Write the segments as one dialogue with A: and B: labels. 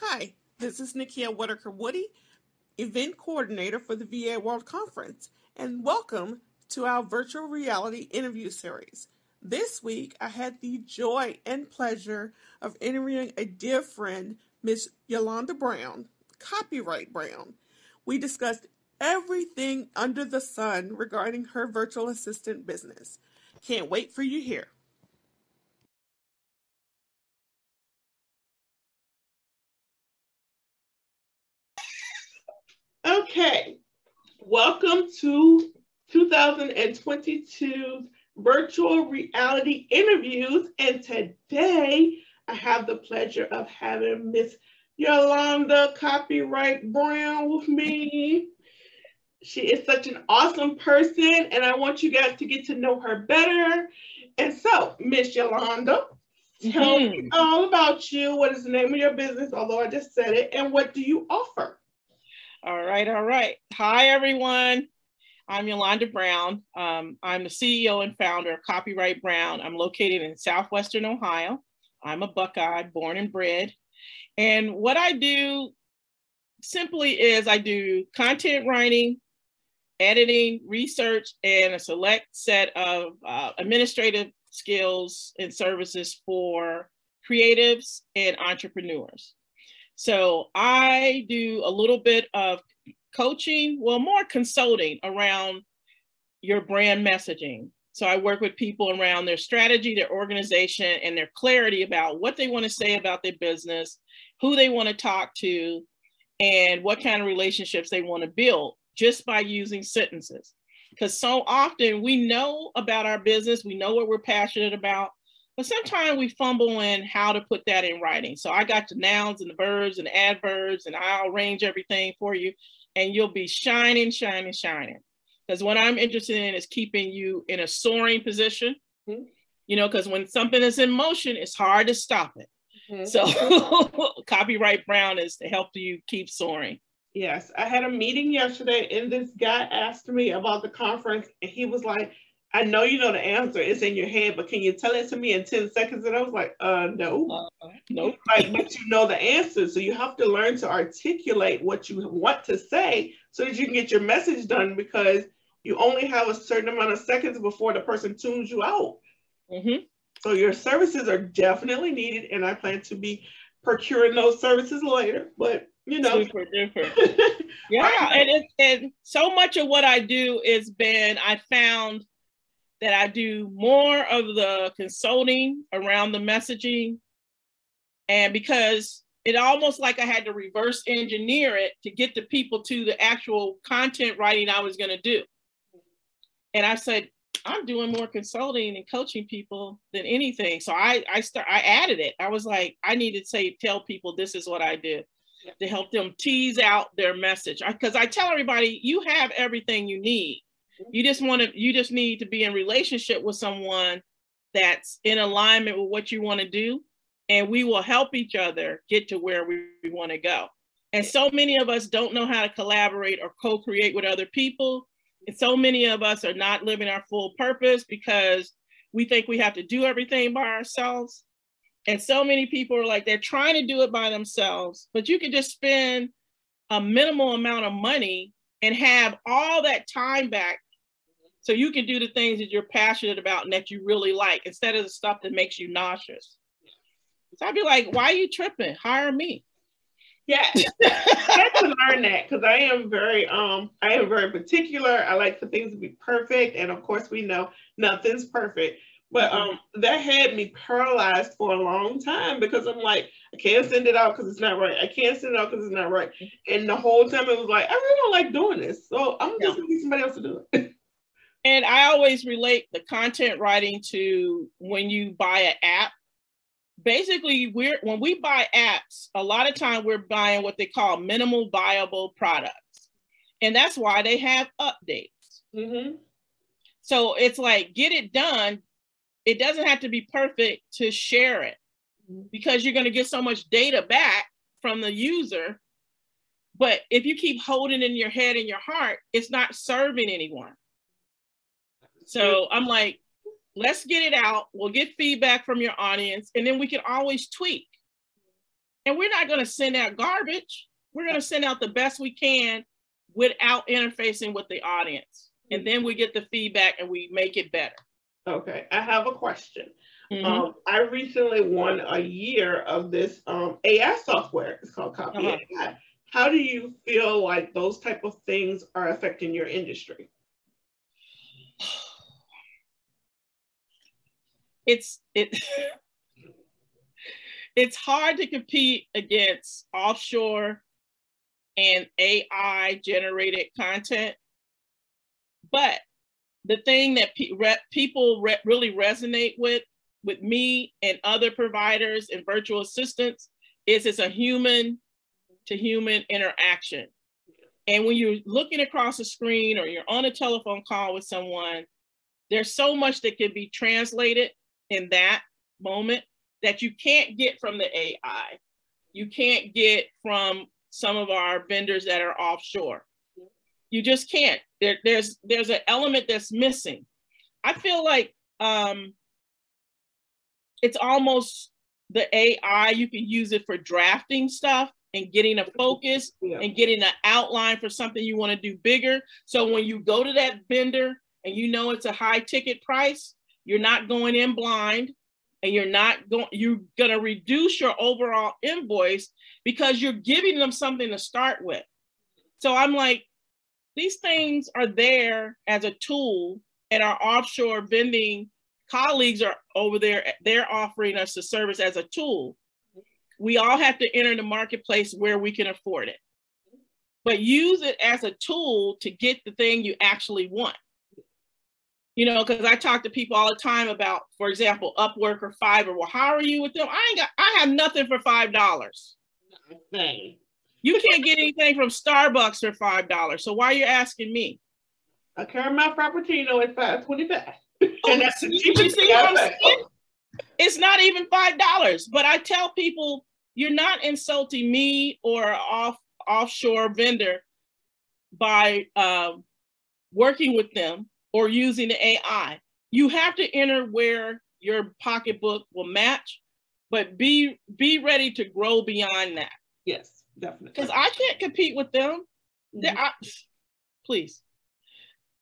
A: Hi, this is Nikia Whitaker Woody, event coordinator for the VA World Conference, and welcome to our virtual reality interview series. This week, I had the joy and pleasure of interviewing a dear friend, Miss Yolanda Brown, Copywrite Brown. We discussed everything under the sun regarding her virtual assistant business. Can't wait for you here. Welcome to 2022 virtual reality interviews. And today I have the pleasure of having Miss Yolanda Copywrite Brown with me. She is such an awesome person, and I want you guys to get to know her better. And so, Miss Yolanda, tell mm-hmm. me all about you. What is the name of your business? Although I just said it, and what do you offer?
B: All right, all right. Hi, everyone. I'm Yolanda Brown. Um, I'm the CEO and founder of Copywrite Brown. I'm located in Southwestern Ohio. I'm a Buckeye, born and bred. And what I do simply is I do content writing, editing, research, and a select set of uh, administrative skills and services for creatives and entrepreneurs. So I do a little bit of coaching, well, more consulting around your brand messaging. So I work with people around their strategy, their organization, and their clarity about what they want to say about their business, who they want to talk to, and what kind of relationships they want to build just by using sentences. Because so often we know about our business, we know what we're passionate about, but sometimes we fumble in how to put that in writing. So I got the nouns and the verbs and the adverbs, and I'll arrange everything for you, and you'll be shining, shining, shining. Because what I'm interested in is keeping you in a soaring position. Mm-hmm. You know, because when something is in motion, it's hard to stop it. Mm-hmm. So Copywrite Brown is to help you keep soaring.
A: Yes, I had a meeting yesterday, and this guy asked me about the conference, and he was like, I know you know the answer. It's in your head, but can you tell it to me in 10 seconds? And I was like, uh, no. Uh, nope. Like, but you know the answer. So you have to learn to articulate what you want to say so that you can get your message done because you only have a certain amount of seconds before the person tunes you out. Mm-hmm. So your services are definitely needed, and I plan to be procuring those services later. But you know, super,
B: yeah, and it, and so much of what I do is been I found that I do more of the consulting around the messaging. And because it almost like I had to reverse engineer it to get the people to the actual content writing I was going to do. And I said, I'm doing more consulting and coaching people than anything. So I I start I added it. I was like, I need to say tell people this is what I did to help them tease out their message. Because I, I tell everybody, you have everything you need you just want to you just need to be in relationship with someone that's in alignment with what you want to do and we will help each other get to where we, we want to go. And so many of us don't know how to collaborate or co-create with other people. And so many of us are not living our full purpose because we think we have to do everything by ourselves. And so many people are like they're trying to do it by themselves but you can just spend a minimal amount of money and have all that time back so you can do the things that you're passionate about and that you really like instead of the stuff that makes you nauseous. So I'd be like, why are you tripping? Hire me.
A: Yeah, I had to learn that because I am very um I am very particular. I like for things to be perfect, and of course we know nothing's perfect. But mm-hmm. um that had me paralyzed for a long time because I'm like, I can't send it out because it's not right. I can't send it out because it's not right. And the whole time it was like, I really don't like doing this. So I'm just gonna get somebody else to do it.
B: And I always relate the content writing to when you buy an app. Basically, we're when we buy apps, a lot of time we're buying what they call minimal viable products. And that's why they have updates. Mm-hmm. So it's like get it done. It doesn't have to be perfect to share it mm-hmm. because you're going to get so much data back from the user. But if you keep holding in your head and your heart, it's not serving anyone. So I'm like, let's get it out. We'll get feedback from your audience, and then we can always tweak. And we're not going to send out garbage. We're going to send out the best we can without interfacing with the audience. And then we get the feedback and we make it better.
A: Okay, I have a question. Mm-hmm. Um, I recently won a year of this um, AI software. It's called Copy uh-huh. AI. How do you feel like those type of things are affecting your industry?
B: It's it. it's hard to compete against offshore and AI generated content. But the thing that pe- re- people re- really resonate with with me and other providers and virtual assistants is it's a human to human interaction. And when you're looking across a screen or you're on a telephone call with someone, there's so much that can be translated in that moment that you can't get from the AI. You can't get from some of our vendors that are offshore. You just can't. There, there's there's an element that's missing. I feel like um, it's almost the AI. You can use it for drafting stuff and getting a focus yeah. and getting an outline for something you want to do bigger. So when you go to that vendor and you know it's a high ticket price, you're not going in blind and you're not going you're going to reduce your overall invoice because you're giving them something to start with. So i'm like these things are there as a tool and our offshore vending colleagues are over there they're offering us the service as a tool. We all have to enter the marketplace where we can afford it. But use it as a tool to get the thing you actually want you know, because I talk to people all the time about, for example, Upwork or Fiverr. Well, how are you with them? I ain't got, I have nothing for five dollars. Nothing. You can't get anything from Starbucks for five dollars. So why are you asking me?
A: A caramel frappuccino is five twenty-five, oh, and that's
B: the cheapest thing It's not even five dollars. But I tell people, you're not insulting me or off offshore vendor by uh, working with them or using the AI. You have to enter where your pocketbook will match, but be be ready to grow beyond that.
A: Yes, definitely.
B: Because I can't compete with them. Mm-hmm. I, please.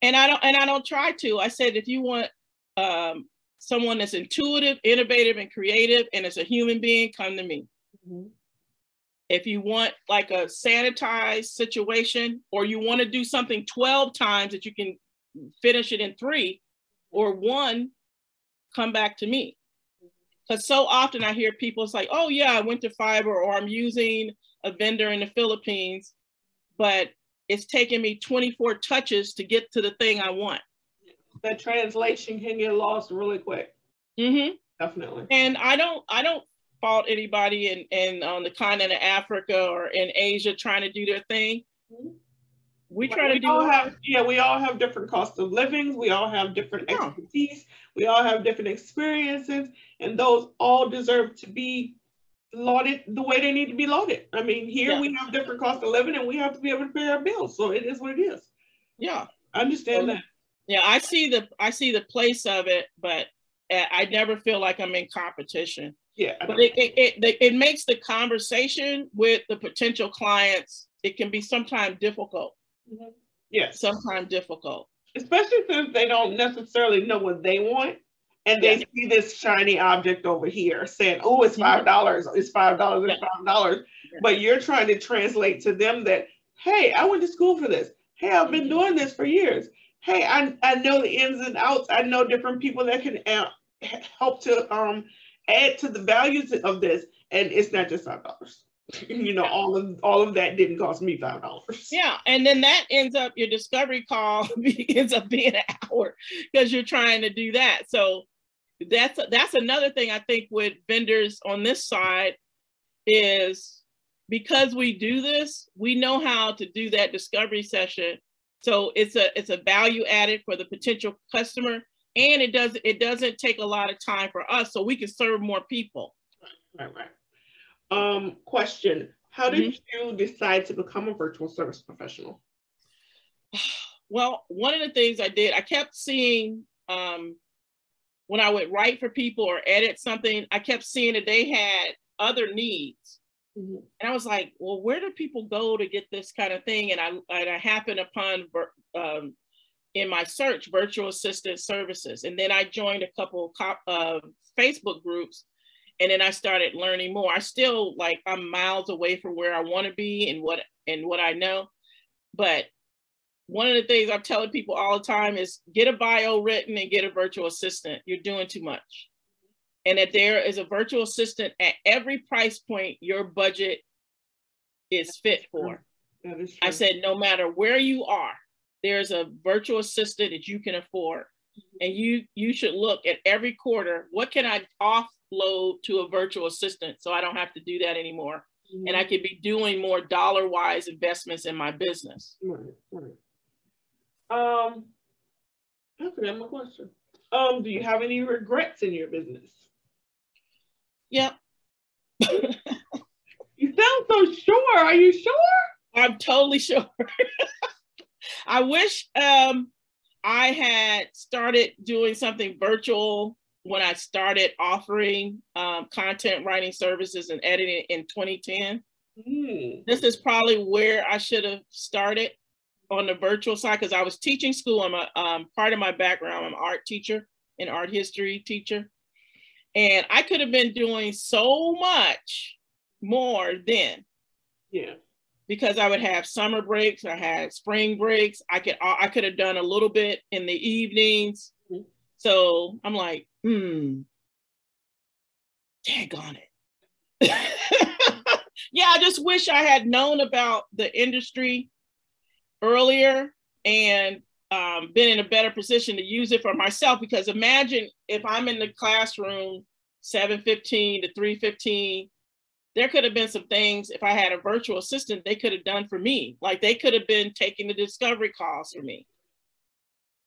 B: And I don't and I don't try to. I said if you want um, someone that's intuitive, innovative, and creative, and as a human being, come to me. Mm-hmm. If you want like a sanitized situation, or you want to do something 12 times that you can finish it in three or one, come back to me. Because so often I hear people say, oh, yeah, I went to Fiverr or I'm using a vendor in the Philippines, but it's taking me 24 touches to get to the thing I want.
A: The translation can get lost really quick.
B: Mm-hmm.
A: Definitely.
B: And I don't, I don't fault anybody in, in on the continent of Africa or in Asia trying to do their thing. Mm-hmm we try we to do
A: all have yeah we all have different costs of living. We all have different yeah. expertise. We all have different experiences and those all deserve to be lauded the way they need to be lauded. I mean here yeah. we have different costs of living and we have to be able to pay our bills. So it is what it is.
B: Yeah.
A: I understand that.
B: Yeah i see the i see the place of it but eh, i never feel like i'm in competition.
A: Yeah
B: but it, it, it, it makes the conversation with the potential clients it can be sometimes difficult
A: Mm-hmm. Yes.
B: Sometimes difficult.
A: Especially since they don't necessarily know what they want. And they yes. see this shiny object over here saying, oh, it's five dollars, it's five dollars, it's five dollars. But you're trying to translate to them that, hey, I went to school for this. Hey, I've been mm-hmm. doing this for years. Hey, I, I know the ins and outs. I know different people that can uh, help to um, add to the values of this. And it's not just five dollars. you know, all of all of that didn't cost me five dollars.
B: Yeah, and then that ends up your discovery call ends up being an hour because you're trying to do that. So that's that's another thing I think with vendors on this side is because we do this, we know how to do that discovery session. So it's a it's a value added for the potential customer, and it does it doesn't take a lot of time for us, so we can serve more people.
A: Right, right, right. Um, question, how did mm-hmm. you decide to become a virtual service professional?
B: Well, one of the things I did, I kept seeing um, when I would write for people or edit something, I kept seeing that they had other needs. Mm-hmm. And I was like, well, where do people go to get this kind of thing? And I and I happened upon um, in my search virtual assistant services, and then I joined a couple of uh, Facebook groups, and then I started learning more. I still like I'm miles away from where I want to be and what and what I know, but one of the things I'm telling people all the time is get a bio written and get a virtual assistant. You're doing too much and that there is a virtual assistant at every price point your budget is fit for. I said, no matter where you are, there's a virtual assistant that you can afford. And you you should look at every quarter, what can I offload to a virtual assistant so I don't have to do that anymore? Mm-hmm. And I could be doing more dollar-wise investments in my business. Right, right.
A: Um, I forgot my question. Um, do you have any regrets in your business?
B: Yep.
A: you sound so sure. Are you sure?
B: I'm totally sure. I wish um, I had started doing something virtual when I started offering um, content writing services and editing in 2010. Mm. This is probably where I should have started on the virtual side because I was teaching school. I'm a um, part of my background. I'm an art teacher and art history teacher. And I could have been doing so much more then.
A: Yeah.
B: Because I would have summer breaks, I had spring breaks. I could I could have done a little bit in the evenings. So I'm like, hmm, daggone it. yeah, I just wish I had known about the industry earlier and um, been in a better position to use it for myself because imagine if I'm in the classroom 715 to 315 there could have been some things if I had a virtual assistant they could have done for me like they could have been taking the discovery calls for me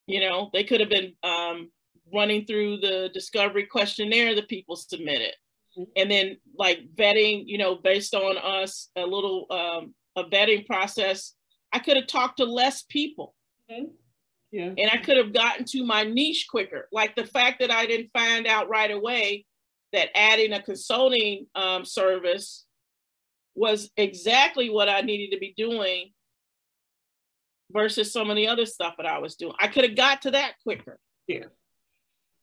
B: you know they could have been um, running through the discovery questionnaire that people submitted mm-hmm. and then like vetting you know based on us a little um, a vetting process I could have talked to less people mm-hmm. Yeah. And I could have gotten to my niche quicker. Like the fact that I didn't find out right away that adding a consulting um, service was exactly what I needed to be doing versus some of the other stuff that I was doing. I could have got to that quicker.
A: Yeah.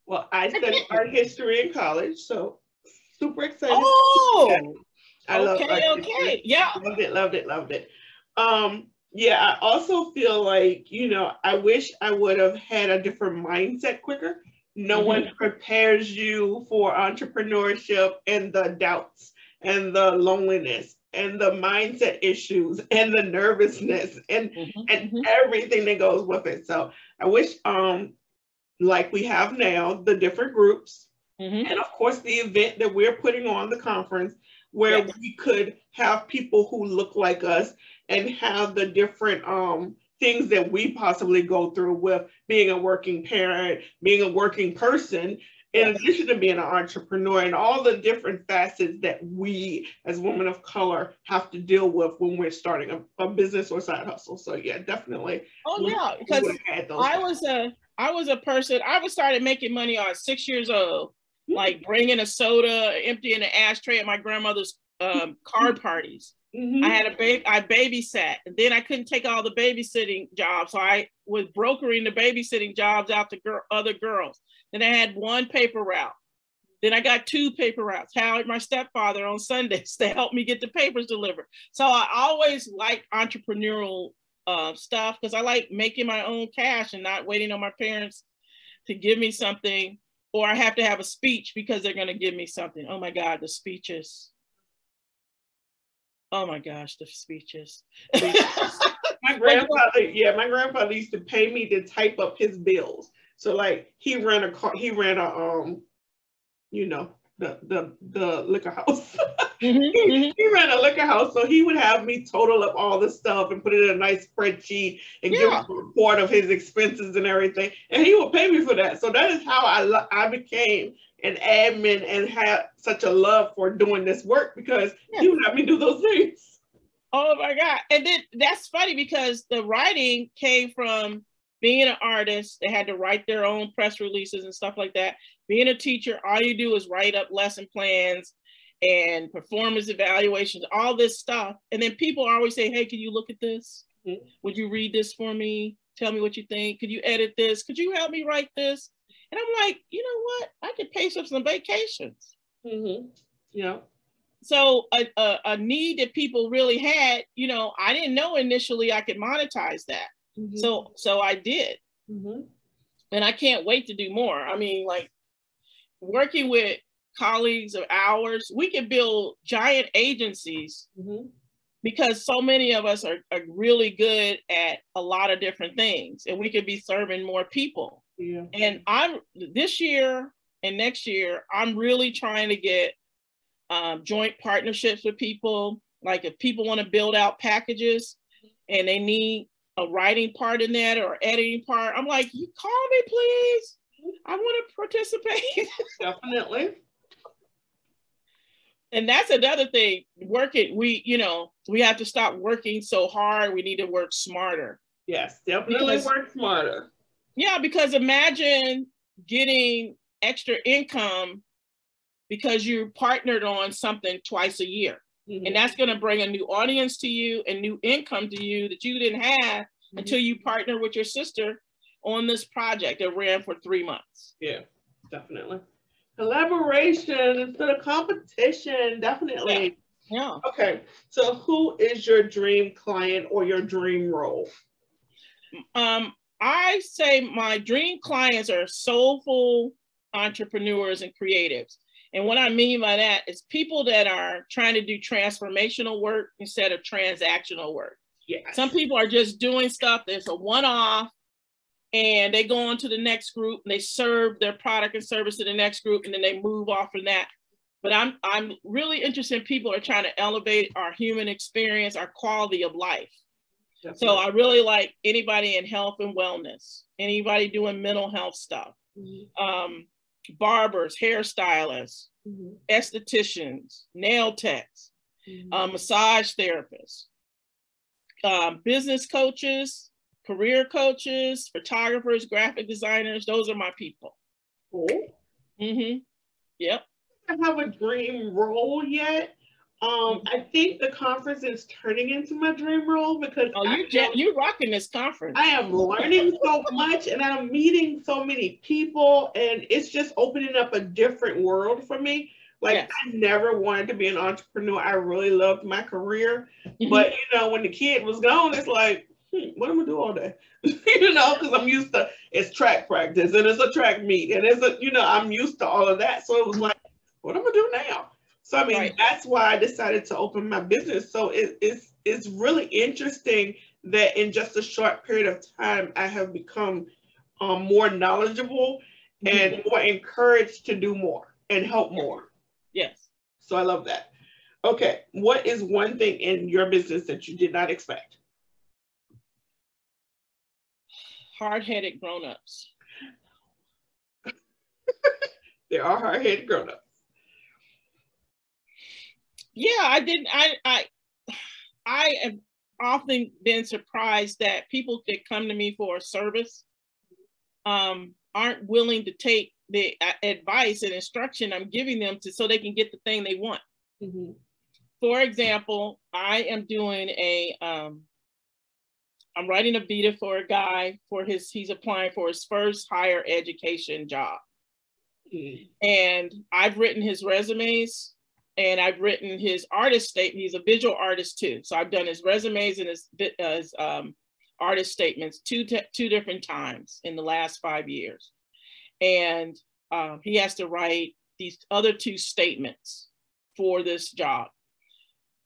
A: Well, I studied art history in college, so super excited.
B: Oh, I okay, okay, yeah,
A: loved it, loved it, loved it. Um, yeah, I also feel like, you know, I wish I would have had a different mindset quicker. No mm-hmm. one prepares you for entrepreneurship and the doubts and the loneliness and the mindset issues and the nervousness and mm-hmm. and mm-hmm. everything that goes with it. So I wish um like we have now the different groups mm-hmm. and of course the event that we're putting on the conference where yes. we could have people who look like us and have the different um, things that we possibly go through with being a working parent, being a working person, in addition to being an entrepreneur and all the different facets that we as women of color have to deal with when we're starting a, a business or side hustle. So yeah, definitely.
B: Oh yeah, because I was a I was a person. I was started making money at six years old, mm-hmm. like bringing a soda, emptying an ashtray at my grandmother's um, card parties. Mm-hmm. I had a baby, I babysat, and then I couldn't take all the babysitting jobs. So I was brokering the babysitting jobs out to gir- other girls. Then I had one paper route. Then I got two paper routes. Howard, my stepfather, on Sundays to help me get the papers delivered. So I always like entrepreneurial uh, stuff because I like making my own cash and not waiting on my parents to give me something, or I have to have a speech because they're going to give me something. Oh my God, the speeches Oh my gosh, the speeches.
A: my grandfather, yeah, my grandfather used to pay me to type up his bills. So like he ran a car, he ran a um, you know, the the the liquor house. mm-hmm, he, mm-hmm. he, ran a liquor house, so he would have me total up all the stuff and put it in a nice spreadsheet and yeah. give a report of his expenses and everything, and he would pay me for that. So that is how I I became an admin and had such a love for doing this work because yeah. he would have me do those things.
B: Oh my God. And then that's funny because the writing came from being an artist. They had to write their own press releases and stuff like that. Being a teacher, all you do is write up lesson plans and performance evaluations, all this stuff. And then people always say, Hey, can you look at this? Mm-hmm. Would you read this for me? Tell me what you think. Could you edit this? Could you help me write this? And I'm like, you know what? I could pay for some vacations.
A: Mm-hmm. Yeah.
B: So a, a, a, need that people really had, you know, I didn't know initially I could monetize that. Mm-hmm. So so I did. Mm-hmm. And I can't wait to do more. I mean, like working with colleagues of ours, we can build giant agencies mm-hmm. because so many of us are, are really good at a lot of different things and we could be serving more people. Yeah. And I'm this year and next year, I'm really trying to get um, joint partnerships with people. Like if people want to build out packages and they need a writing part in that or editing part, I'm like, you call me, please. I want to participate.
A: Definitely.
B: And that's another thing. Working, we, you know, we have to stop working so hard. We need to work smarter.
A: Yes, definitely because, work smarter.
B: Yeah, because imagine getting extra income because you're partnered on something twice a year. Mm-hmm. And that's going to bring a new audience to you and new income to you that you didn't have mm-hmm. until you partner with your sister on this project that ran for three months.
A: Yeah, definitely. Collaboration instead of competition, definitely.
B: Yeah. yeah.
A: Okay, so who is your dream client or your dream role?
B: Um, I say my dream clients are soulful entrepreneurs and creatives. And what I mean by that is people that are trying to do transformational work instead of transactional work.
A: Yes.
B: Some people are just doing stuff that's a one off and they go on to the next group and they serve their product and service to the next group and then they move off from that. But I'm I'm really interested in people are trying to elevate our human experience, our quality of life. Definitely. So I really like anybody in health and wellness, anybody doing mental health stuff. Mm-hmm. Um, barbers, hairstylists, mm-hmm. estheticians, nail techs, mm-hmm. uh, massage therapists, um, business coaches, career coaches, photographers, graphic designers. Those are my people.
A: Cool.
B: Mm-hmm. Yep.
A: I have a dream role yet. Um, I think the conference is turning into my dream role because
B: oh, you you rocking this conference.
A: I am learning so much and I'm meeting so many people and it's just opening up a different world for me. Like yes. I never wanted to be an entrepreneur. I really loved my career, mm-hmm. but you know when the kid was gone, it's like, hmm, what am I do all day? you know, because I'm used to it's track practice and it's a track meet and it's a you know I'm used to all of that. So it was like, what am I do now? So I mean, right. that's why I decided to open my business. So it, it's it's really interesting that in just a short period of time, I have become um, more knowledgeable mm-hmm. and more encouraged to do more and help more.
B: Yes.
A: So I love that. Okay, what is one thing in your business that you did not expect?
B: Hard-headed grown-ups.
A: there are hard-headed grown-ups
B: yeah, I didn't. I I I have often been surprised that people that come to me for a service um, aren't willing to take the advice and instruction I'm giving them to so they can get the thing they want. Mm-hmm. For example, I am doing a um, I'm writing a vita for a guy for his he's applying for his first higher education job. Mm-hmm. And I've written his resumes and I've written his artist statement. He's a visual artist too, so I've done his resumes and his, his um, artist statements two two different times in the last five years, and um, he has to write these other two statements for this job.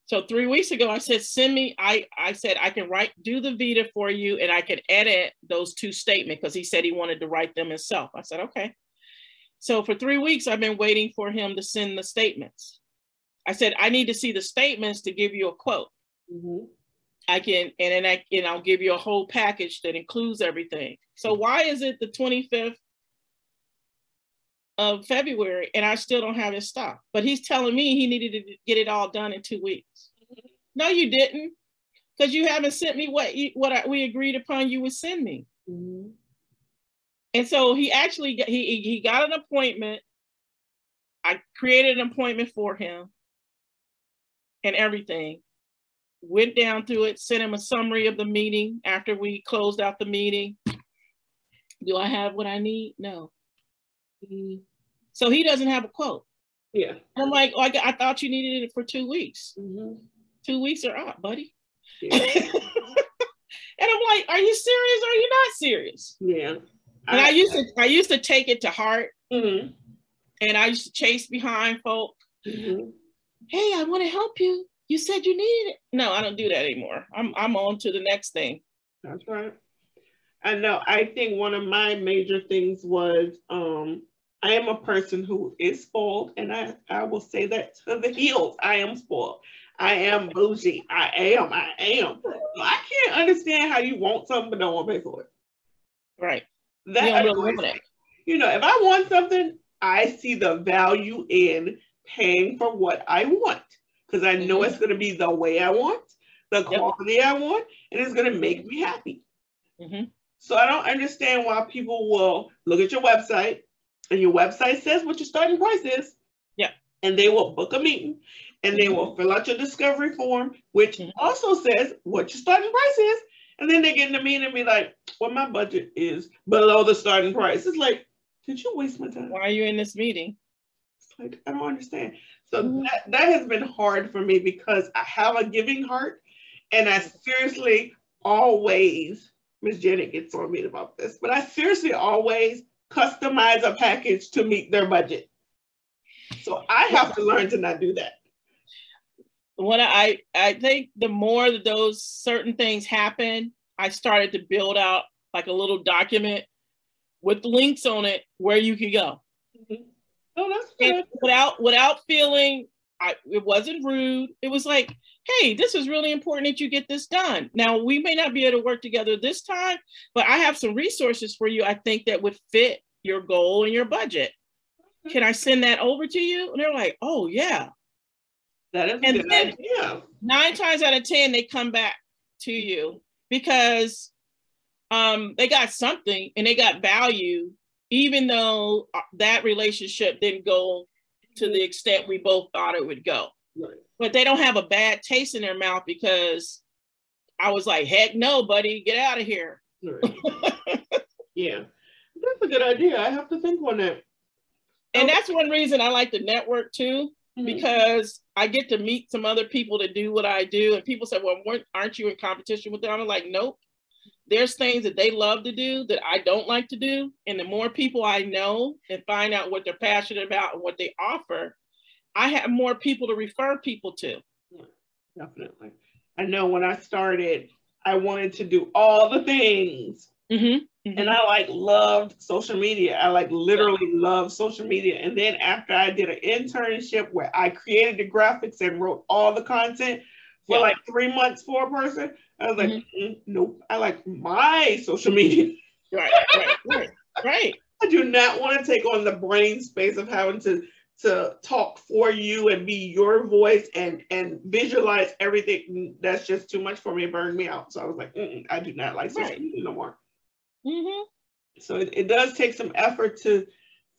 B: So three weeks ago, I said, send me. I I said I can write, do the Vita for you, and I can edit those two statements because he said he wanted to write them himself. I said okay. So for three weeks, I've been waiting for him to send the statements. I said, I need to see the statements to give you a quote. Mm-hmm. I can, and then I, and I'll give you a whole package that includes everything. So why is it the 25th of February and I still don't have his stuff? But he's telling me he needed to get it all done in two weeks. Mm-hmm. No, you didn't, because you haven't sent me what you, what I, we agreed upon you would send me. Mm-hmm. And so he actually he he got an appointment. I created an appointment for him and everything. Went down through it, sent him a summary of the meeting after we closed out the meeting. Do I have what I need? No. Mm. So he doesn't have a quote.
A: Yeah.
B: I'm like, oh, I, I thought you needed it for two weeks. Mm-hmm. Two weeks are up, buddy. Yeah. and I'm like, are you serious? Or are you not serious?
A: Yeah.
B: And I, I used to I used to take it to heart. Mm-hmm. And I used to chase behind folk. Mm-hmm. Hey, I want to help you. You said you needed it. No, I don't do that anymore. I'm I'm on to the next thing.
A: That's right. I know. I think one of my major things was um I am a person who is spoiled, and I, I will say that to the heels. I am spoiled. I am bougie. I am. I am. I can't understand how you want something but don't want to pay for it.
B: Right.
A: That you, you know, if I want something, I see the value in paying for what I want because I know mm-hmm. it's going to be the way I want, the quality yep. I want, and it's going to make me happy. Mm-hmm. So I don't understand why people will look at your website and your website says what your starting price is.
B: Yeah.
A: And they will book a meeting and they will fill out your discovery form, which mm-hmm. also says what your starting price is. And then they get in the meeting and be like, well, my budget is below the starting price. It's like, did you waste my time?
B: Why are you in this meeting?
A: Like, I don't understand. So mm-hmm. that, that has been hard for me because I have a giving heart and I seriously always, Miss Janet gets on me about this, but I seriously always customize a package to meet their budget. So I have to learn to not do that.
B: What I I think the more that those certain things happen, I started to build out like a little document with links on it where you could go.
A: Oh, that's good.
B: without without feeling I, it wasn't rude. It was like, hey, this is really important that you get this done. Now, we may not be able to work together this time, but I have some resources for you I think that would fit your goal and your budget. Can I send that over to you? And they're like, oh, yeah.
A: That is and good idea.
B: Nine times out of 10, they come back to you because um, they got something and they got value, even though uh, that relationship didn't go to the extent we both thought it would go. Right. But they don't have a bad taste in their mouth because I was like, heck no, buddy, get out of here.
A: Right. yeah, that's a good idea. I have to think on that.
B: And that's one reason I like the network too, mm-hmm. because I get to meet some other people to do what I do. And people say, well, aren't you in competition with them? I'm like, nope there's things that they love to do that I don't like to do. And the more people I know and find out what they're passionate about and what they offer, I have more people to refer people to.
A: Definitely. I know when I started, I wanted to do all the things. Mm-hmm. Mm-hmm. And I like loved social media. I like literally loved social media. And then after I did an internship where I created the graphics and wrote all the content for yeah. like three months for a person, I was like, mm-hmm. mm, nope. I like my social media.
B: Right, right, right, right.
A: I do not want to take on the brain space of having to to talk for you and be your voice and and visualize everything. That's just too much for me. It burned me out. So I was like, I do not like social right. media no more. Mm-hmm. So it, it does take some effort to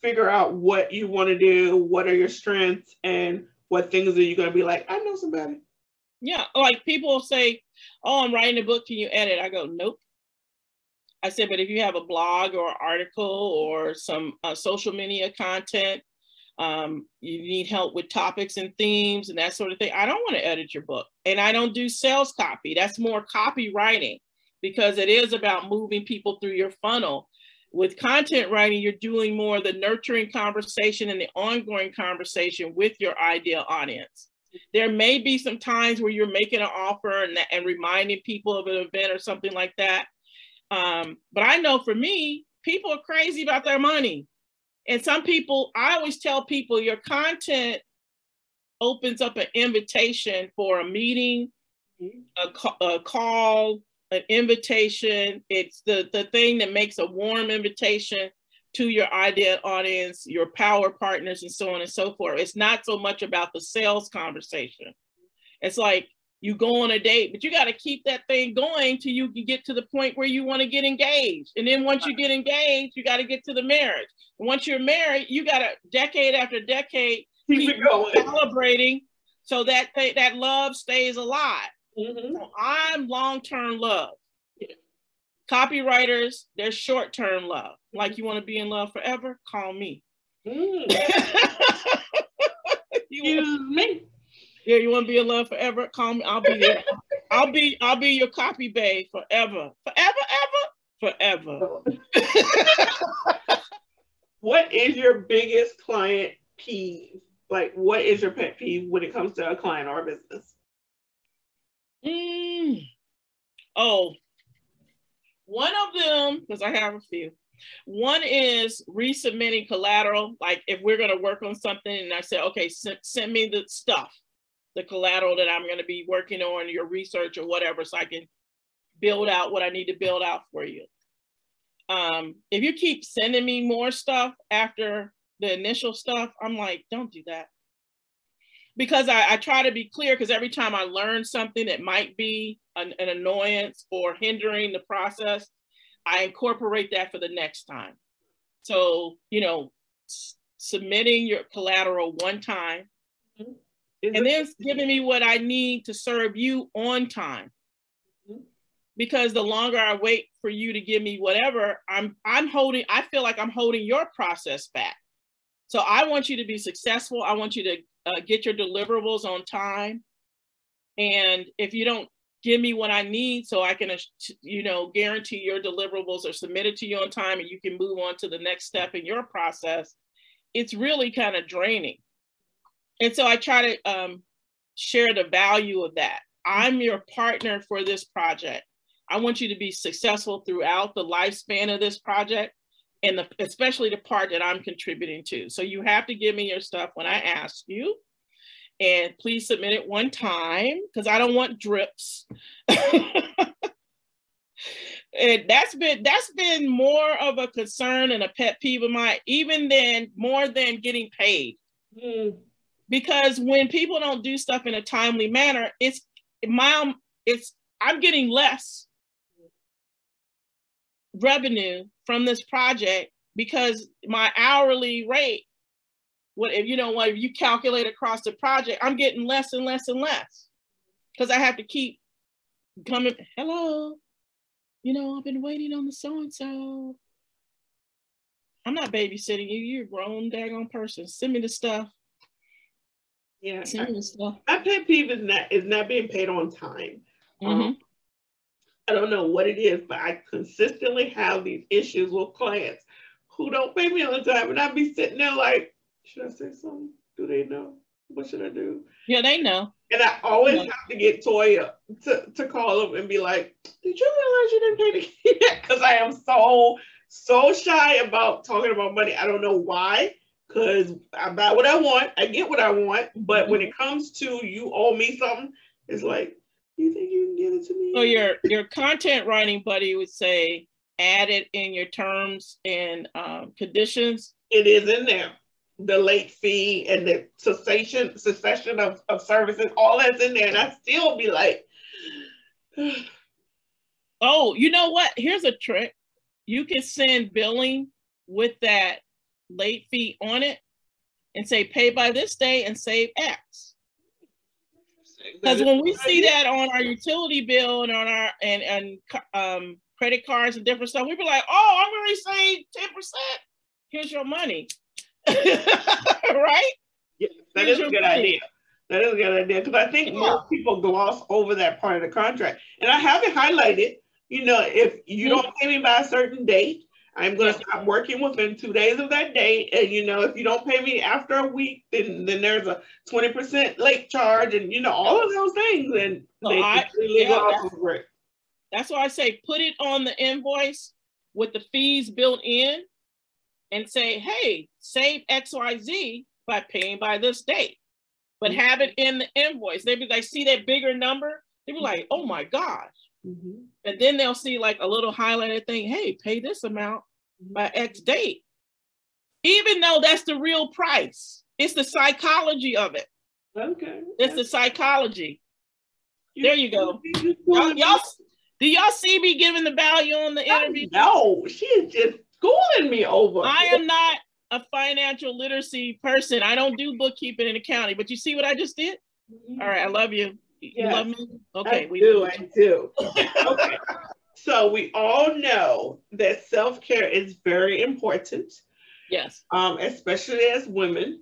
A: figure out what you want to do, what are your strengths, and what things are you going to be like. I know somebody.
B: Yeah, like people say, "Oh, I'm writing a book. Can you edit?" I go, "Nope." I said, "But if you have a blog or article or some uh, social media content, um, you need help with topics and themes and that sort of thing. I don't want to edit your book, and I don't do sales copy. That's more copywriting because it is about moving people through your funnel. With content writing, you're doing more the nurturing conversation and the ongoing conversation with your ideal audience. There may be some times where you're making an offer and, and reminding people of an event or something like that. Um, but I know for me, people are crazy about their money. And some people, I always tell people your content opens up an invitation for a meeting, a, a call, an invitation. It's the, the thing that makes a warm invitation to your ideal audience, your power partners, and so on and so forth. It's not so much about the sales conversation. It's like you go on a date, but you got to keep that thing going till you can get to the point where you want to get engaged. And then once you get engaged, you got to get to the marriage. And once you're married, you got to decade after decade keep, keep celebrating So that that love stays alive. Mm-hmm. So I'm long-term love. Copywriters, they're short-term love. Mm-hmm. Like you want to be in love forever, call me. Mm. you want, me. Yeah, you want to be in love forever? Call me. I'll be there. I'll be I'll be your copy babe forever. Forever, ever, forever.
A: what is your biggest client peeve? Like what is your pet peeve when it comes to a client or a business?
B: Mm. Oh, one of them, because I have a few. One is resubmitting collateral. Like if we're going to work on something and I say, okay, send, send me the stuff, the collateral that I'm going to be working on, your research or whatever, so I can build out what I need to build out for you. Um, if you keep sending me more stuff after the initial stuff, I'm like, don't do that because I, I, try to be clear because every time I learn something that might be an, an, annoyance or hindering the process, I incorporate that for the next time. So, you know, submitting your collateral one time mm-hmm. and then giving me what I need to serve you on time. Mm-hmm. Because the longer I wait for you to give me whatever, I'm I'm holding, I feel like I'm holding your process back. So I want you to be successful. I want you to uh, get your deliverables on time. And if you don't give me what I need so I can, you know, guarantee your deliverables are submitted to you on time and you can move on to the next step in your process, it's really kind of draining. And so I try to um, share the value of that. I'm your partner for this project. I want you to be successful throughout the lifespan of this project and the, especially the part that I'm contributing to. So you have to give me your stuff when I ask you. And please submit it one time because I don't want drips. and that's been that's been more of a concern and a pet peeve of mine, even than more than getting paid. Mm. Because when people don't do stuff in a timely manner, it's my it's I'm getting less revenue from this project because my hourly rate, what if you know what if you calculate across the project, I'm getting less and less and less because I have to keep coming. Hello, you know I've been waiting on the so and so. I'm not babysitting you. You're a grown, daggone person. Send me the stuff.
A: Yeah, Send me the stuff. My pet peeve is not is not being paid on time. Mm-hmm. Um, I don't know what it is, but I consistently have these issues with clients who don't pay me on time. And I'd be sitting there like, should I say something? Do they know? What should I do?
B: Yeah, they know.
A: And I always yeah. have to get Toya to, to call them and be like, did you realize you didn't pay the Because I am so, so shy about talking about money. I don't know why. Because I buy what I want, I get what I want. But mm-hmm. when it comes to you owe me something, it's like, you think you can give it to me?
B: So your your content writing buddy would say add it in your terms and um, conditions.
A: It is in there. The late fee and the cessation cessation of, of services, all that's in there. And I still be like,
B: oh, you know what? Here's a trick. You can send billing with that late fee on it and say pay by this day and save X. Because when we see that on our utility bill and on our and and um, credit cards and different stuff, we be like, "Oh, I'm going to save ten percent. Here's your money." right?
A: Yeah, that Here's is a good money. idea. That is a good idea because I think yeah. most people gloss over that part of the contract, and I have it highlighted. You know, if you mm-hmm. don't pay me by a certain date, I'm going to stop working within two days of that date. And, you know, if you don't pay me after a week, then, then there's a 20% late charge and, you know, all of those things. And so they, I,
B: yeah, that's, that's why I say put it on the invoice with the fees built in and say, hey, save XYZ by paying by this date. But mm-hmm. have it in the invoice. They be like, see that bigger number? They be like, oh my gosh. Mm-hmm. And then they'll see like a little highlighted thing, hey, pay this amount by X date. Even though that's the real price, it's the psychology of it.
A: Okay.
B: It's the psychology. You, there you go. Y'all, y'all, do y'all see me giving the value on the interview?
A: No, she's just schooling me over.
B: I am not a financial literacy person. I don't do bookkeeping and accounting, but you see what I just did? Mm-hmm. All right, I love you. You yes. love me? Okay,
A: I we do. I do. okay. So we all know that self-care is very important.
B: Yes.
A: Um, especially as women,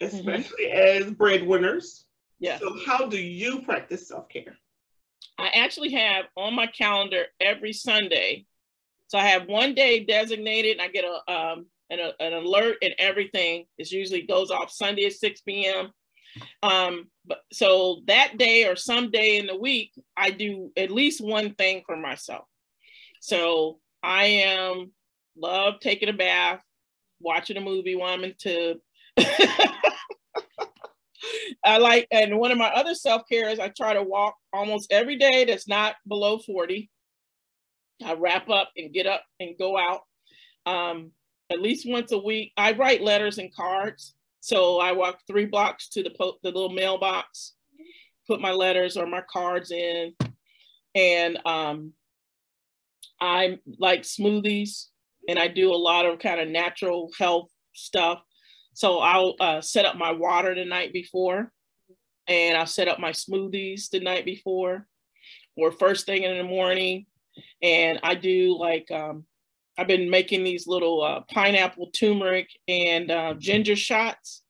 A: mm-hmm. especially mm-hmm. as breadwinners.
B: Yes.
A: So how do you practice self-care?
B: I actually have on my calendar every Sunday. So I have one day designated and I get a um an, an alert and everything. It usually goes off Sunday at 6 p.m. Um, but so that day or some day in the week, I do at least one thing for myself. So I am love taking a bath, watching a movie while I'm in tub. I like, and one of my other self care is I try to walk almost every day that's not below 40. I wrap up and get up and go out um, at least once a week. I write letters and cards. So I walk three blocks to the, po- the little mailbox, put my letters or my cards in. And um, I like smoothies and I do a lot of kind of natural health stuff. So I'll uh, set up my water the night before and I'll set up my smoothies the night before or first thing in the morning. And I do like, um, I've been making these little uh, pineapple turmeric and uh, ginger shots.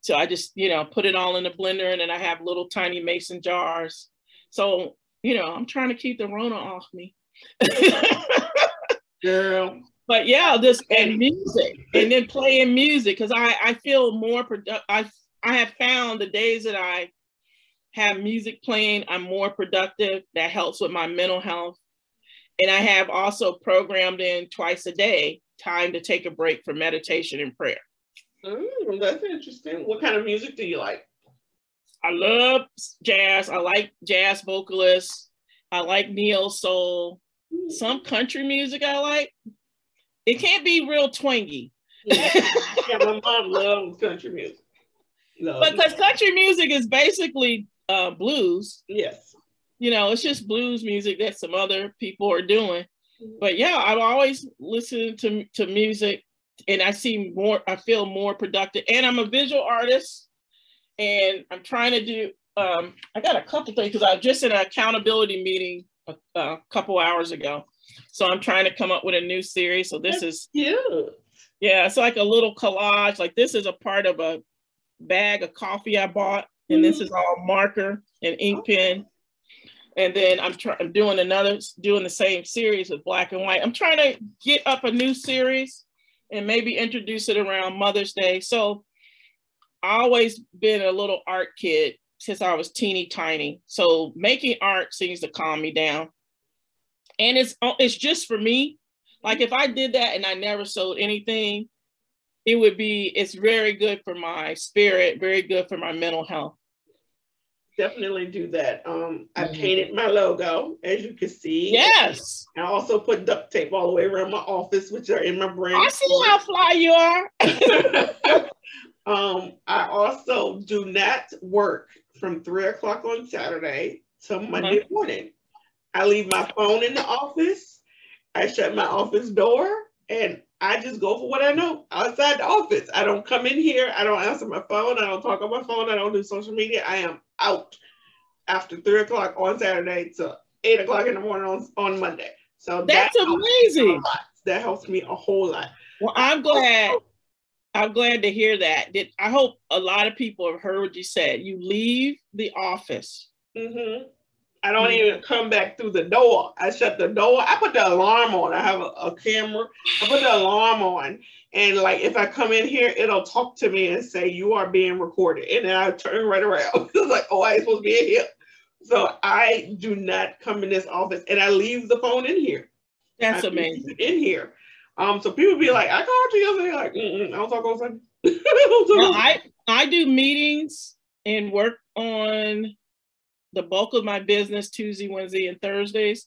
B: So I just, you know, put it all in a blender and then I have little tiny mason jars. So, you know, I'm trying to keep the Rona off me.
A: Girl
B: but yeah, this and music, and then playing music because I I feel more productive. I I have found the days that I have music playing, I'm more productive. That helps with my mental health, and I have also programmed in twice a day time to take a break for meditation and prayer.
A: Mm, that's interesting. What kind of music do you like?
B: I love jazz. I like jazz vocalists. I like neo soul. Mm. Some country music I like. It can't be real twangy.
A: yeah, my mom loves country music.
B: No. Because country music is basically uh, blues.
A: Yes.
B: You know, it's just blues music that some other people are doing. Mm-hmm. But yeah, I've always listened to, to music and I see more, I feel more productive. And I'm a visual artist and I'm trying to do, um, I got a couple things because I was just in an accountability meeting a, a couple hours ago so I'm trying to come up with a new series. So this
A: That's
B: is
A: cute.
B: Yeah, it's like a little collage. Like this is a part of a bag of coffee I bought, and mm-hmm. this is all marker and ink pen. And then I'm trying I'm doing another doing the same series with black and white. I'm trying to get up a new series and maybe introduce it around Mother's Day. So I always been a little art kid since I was teeny tiny. So making art seems to calm me down and it's uh, it's just for me. Like if I did that and I never sold anything, it would be it's very good for my spirit, very good for my mental health.
A: Definitely do that. Um, I mm-hmm. painted my logo, as you can see.
B: Yes.
A: I also put duct tape all the way around my office, which are in my brain.
B: I see how fly you
A: are. um, I also do not work from three o'clock on Saturday till Monday mm-hmm. morning. I leave my phone in the office. I shut my office door and I just go for what I know outside the office. I don't come in here. I don't answer my phone. I don't talk on my phone. I don't do social media. I am out after three o'clock on Saturday to eight o'clock in the morning on, on Monday. So
B: that's that amazing.
A: That helps me a whole lot.
B: Well, I'm glad. I'm glad to hear that. Did, I hope a lot of people have heard what you said. You leave the office.
A: Mm-hmm I don't even come back through the door. I shut the door. I put the alarm on. I have a, a, camera. I put the alarm on. And like if I come in here, it'll talk to me and say, You are being recorded. And then I turn right around. it's like, oh, I ain't supposed to be in here. So I do not come in this office and I leave the phone in here.
B: That's I amazing.
A: In here. Um, so people be like, I called you yesterday, like, Mm-mm, I don't talk on Sunday.
B: I I do meetings and work on the bulk of my business Tuesday, Wednesday, and Thursdays.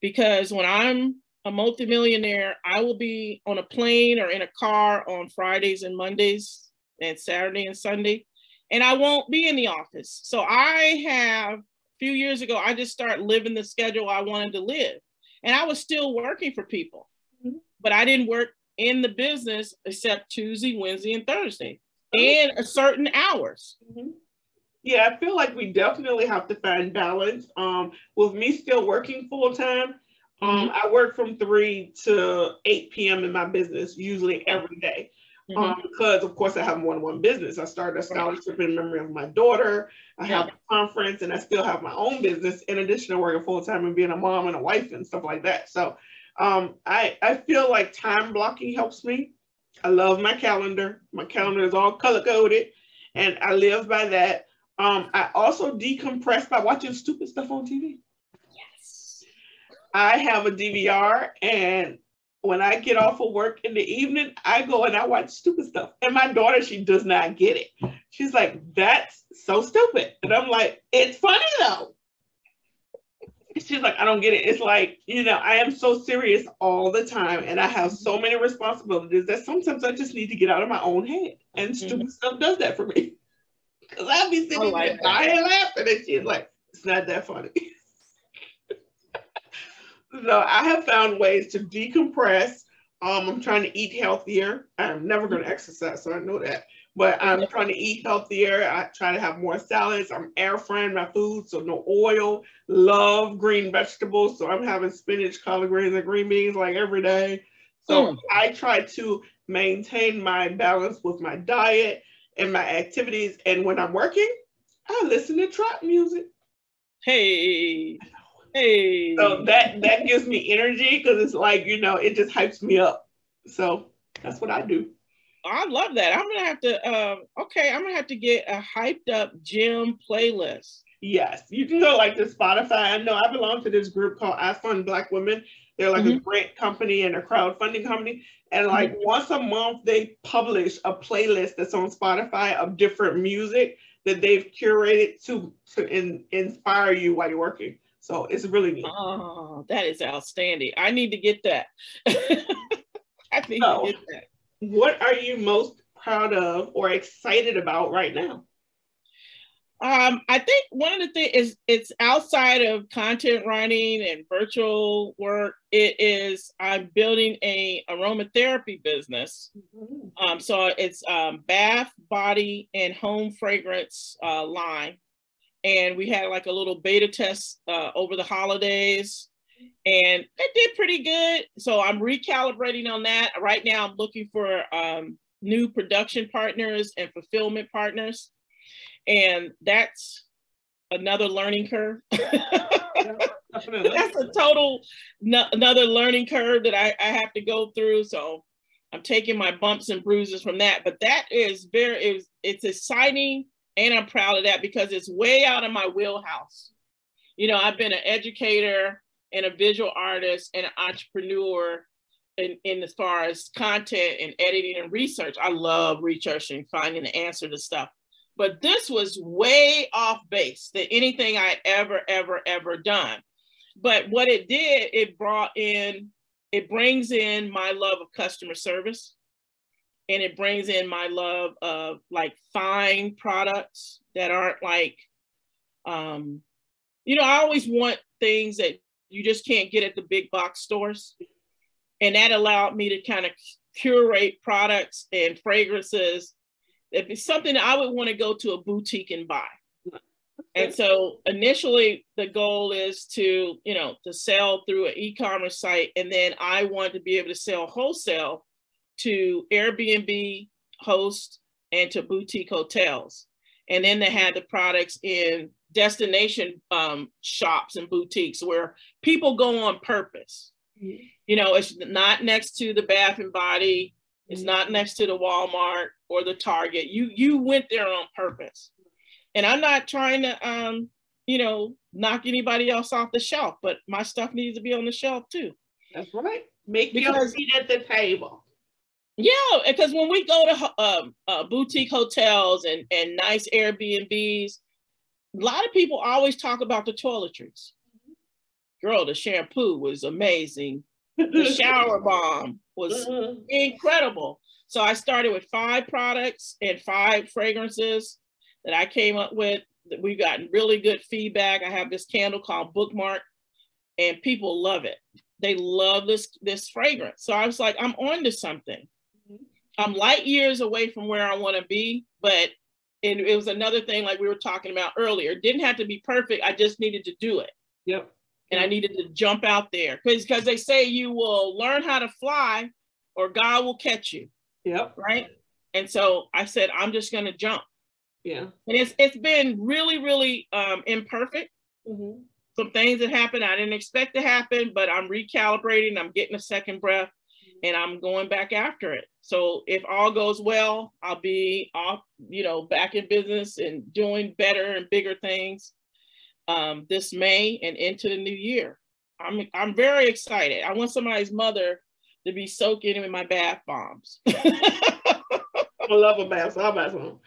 B: Because when I'm a multimillionaire, I will be on a plane or in a car on Fridays and Mondays and Saturday and Sunday, and I won't be in the office. So I have a few years ago, I just started living the schedule I wanted to live. And I was still working for people, mm-hmm. but I didn't work in the business except Tuesday, Wednesday, and Thursday, and a certain hours. Mm-hmm.
A: Yeah, I feel like we definitely have to find balance. Um, with me still working full time, um, mm-hmm. I work from three to eight p.m. in my business, usually every day. Mm-hmm. Um, because of course I have one one business. I started a scholarship in memory of my daughter. I have a conference, and I still have my own business in addition to working full time and being a mom and a wife and stuff like that. So, um, I I feel like time blocking helps me. I love my calendar. My calendar is all color coded, and I live by that. Um, I also decompress by watching stupid stuff on TV. Yes. I have a DVR, and when I get off of work in the evening, I go and I watch stupid stuff. And my daughter, she does not get it. She's like, that's so stupid. And I'm like, it's funny though. She's like, I don't get it. It's like, you know, I am so serious all the time and I have so many responsibilities that sometimes I just need to get out of my own head. And stupid mm-hmm. stuff does that for me. Because I'll be sitting like there dying laughing, and she's like, "It's not that funny." so I have found ways to decompress. Um, I'm trying to eat healthier. I'm never going to exercise, so I know that. But I'm trying to eat healthier. I try to have more salads. I'm air frying my food, so no oil. Love green vegetables, so I'm having spinach, collard greens, and green beans like every day. So mm. I try to maintain my balance with my diet in my activities. And when I'm working, I listen to trap music.
B: Hey. Hey.
A: So that that gives me energy because it's like, you know, it just hypes me up. So that's what I do.
B: I love that. I'm gonna have to um okay, I'm gonna have to get a hyped up gym playlist.
A: Yes, you can go like to Spotify. I know I belong to this group called I Fund Black Women. They're like mm-hmm. a grant company and a crowdfunding company. And like mm-hmm. once a month, they publish a playlist that's on Spotify of different music that they've curated to, to in, inspire you while you're working. So it's really neat.
B: Oh, that is outstanding. I need to get that. I need
A: so, to get that. What are you most proud of or excited about right now?
B: Um, I think one of the things is it's outside of content writing and virtual work. It is I'm building a aromatherapy business. Mm-hmm. Um, so it's um, bath, body, and home fragrance uh, line. And we had like a little beta test uh, over the holidays, and it did pretty good. So I'm recalibrating on that. Right now, I'm looking for um, new production partners and fulfillment partners and that's another learning curve. that's a total no, another learning curve that I, I have to go through. So I'm taking my bumps and bruises from that. But that is very it's, it's exciting and I'm proud of that because it's way out of my wheelhouse. You know, I've been an educator and a visual artist and an entrepreneur in, in as far as content and editing and research. I love researching, finding the answer to stuff but this was way off base than anything I'd ever, ever, ever done. But what it did, it brought in, it brings in my love of customer service and it brings in my love of like fine products that aren't like, um, you know, I always want things that you just can't get at the big box stores. And that allowed me to kind of curate products and fragrances if it's something I would want to go to a boutique and buy. And so initially the goal is to, you know, to sell through an e-commerce site. And then I want to be able to sell wholesale to Airbnb hosts and to boutique hotels. And then they had the products in destination um, shops and boutiques where people go on purpose. Mm-hmm. You know, it's not next to the Bath and Body, it's not next to the Walmart or the Target. You you went there on purpose. And I'm not trying to um, you know, knock anybody else off the shelf, but my stuff needs to be on the shelf too.
A: That's right. Make because, your seat at the table.
B: Yeah, because when we go to um, uh, boutique hotels and, and nice Airbnbs, a lot of people always talk about the toiletries. Girl, the shampoo was amazing. The shower bomb was mm-hmm. incredible. So I started with five products and five fragrances that I came up with. That We've gotten really good feedback. I have this candle called Bookmark, and people love it. They love this this fragrance. So I was like, I'm on to something. Mm-hmm. I'm light years away from where I want to be, but and it was another thing like we were talking about earlier. It didn't have to be perfect. I just needed to do it.
A: Yep.
B: And I needed to jump out there because because they say you will learn how to fly or God will catch you.
A: Yep.
B: Right. And so I said, I'm just gonna jump.
A: Yeah.
B: And it's it's been really, really um, imperfect.
A: Mm-hmm.
B: Some things that happened I didn't expect to happen, but I'm recalibrating, I'm getting a second breath, and I'm going back after it. So if all goes well, I'll be off, you know, back in business and doing better and bigger things um, this May and into the new year. I'm I'm very excited. I want somebody's mother to be soaking in my bath bombs.
A: I love a bath, so I'll bath some.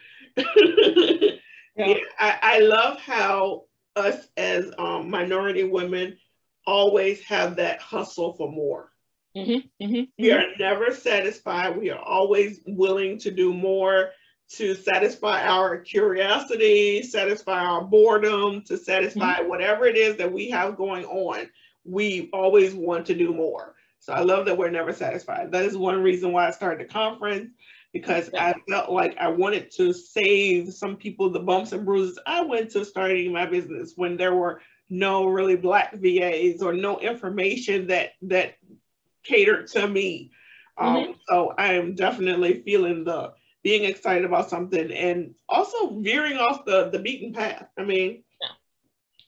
A: yeah. I, I love how us as um, minority women always have that hustle for more.
B: Mm-hmm, mm-hmm,
A: we are never satisfied. We are always willing to do more to satisfy our curiosity, satisfy our boredom, to satisfy mm-hmm. whatever it is that we have going on. We always want to do more. So I love that we're never satisfied. That is one reason why I started the conference because yeah. I felt like I wanted to save some people the bumps and bruises I went to starting my business when there were no really black VAs or no information that that catered to me. Um, mm-hmm. So I am definitely feeling the being excited about something and also veering off the the beaten path. I mean,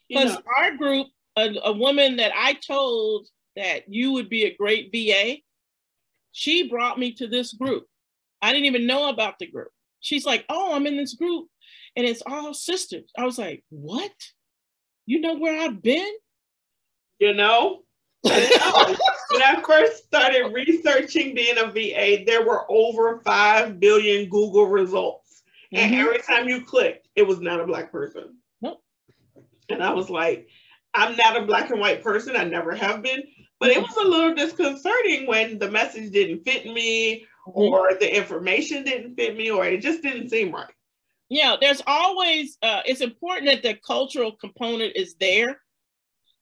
B: because yeah. our group, a, a woman that I told that you would be a great VA, she brought me to this group. I didn't even know about the group. She's like, "Oh, I'm in this group, and it's all sisters." I was like, "What? You know where I've been?"
A: You know, when I first started researching being a VA, there were over 5 billion Google results. Mm-hmm. And every time you clicked, it was not a Black person.
B: Nope.
A: And I was like, I'm not a Black and white person. I never have been. But it was a little disconcerting when the message didn't fit me mm-hmm. or the information didn't fit me or it just didn't seem right.
B: Yeah, there's always, uh, it's important that the cultural component is there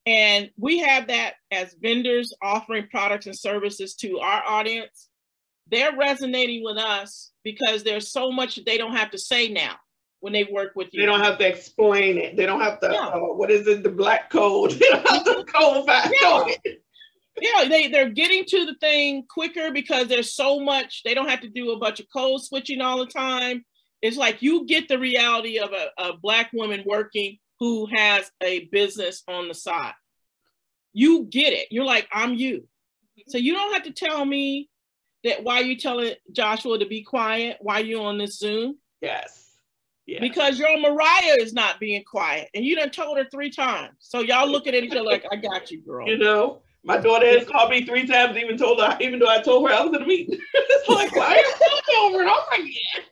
B: and we have that as vendors offering products and services to our audience. They're resonating with us because there's so much they don't have to say now when they work with you.
A: They don't have to explain it. They don't have to, yeah. uh, what is it, the black code? they don't have to codify
B: yeah. Yeah, they, they're getting to the thing quicker because there's so much, they don't have to do a bunch of code switching all the time. It's like you get the reality of a, a black woman working who has a business on the side. You get it. You're like, I'm you. Mm-hmm. So you don't have to tell me that why you telling Joshua to be quiet, why you on this Zoom.
A: Yes.
B: Yes. Because your Mariah is not being quiet, and you done told her three times. So y'all looking at each other like, "I got you, girl."
A: You know, my daughter has called me three times, even told her, even though I told her I was in a meeting. it's like, why are you over and over again?
B: Yeah,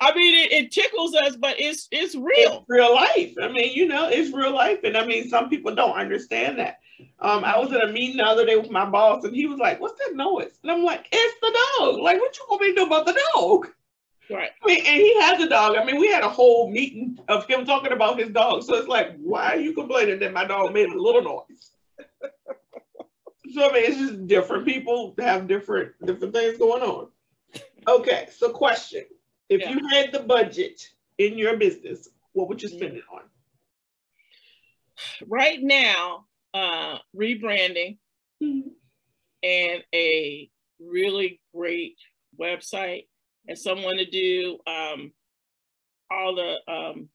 B: I mean it, it, tickles us, but it's it's real.
A: It's real life. I mean, you know, it's real life, and I mean, some people don't understand that. Um, I was in a meeting the other day with my boss, and he was like, "What's that noise?" And I'm like, "It's the dog. Like, what you want me to do about the dog?"
B: Right.
A: I mean, and he has a dog. I mean, we had a whole meeting of him talking about his dog. So it's like, why are you complaining that my dog made a little noise? so I mean, it's just different people have different different things going on. Okay, so question. If yeah. you had the budget in your business, what would you spend it on?
B: Right now, uh, rebranding mm-hmm. and a really great website and someone to do um, all the um,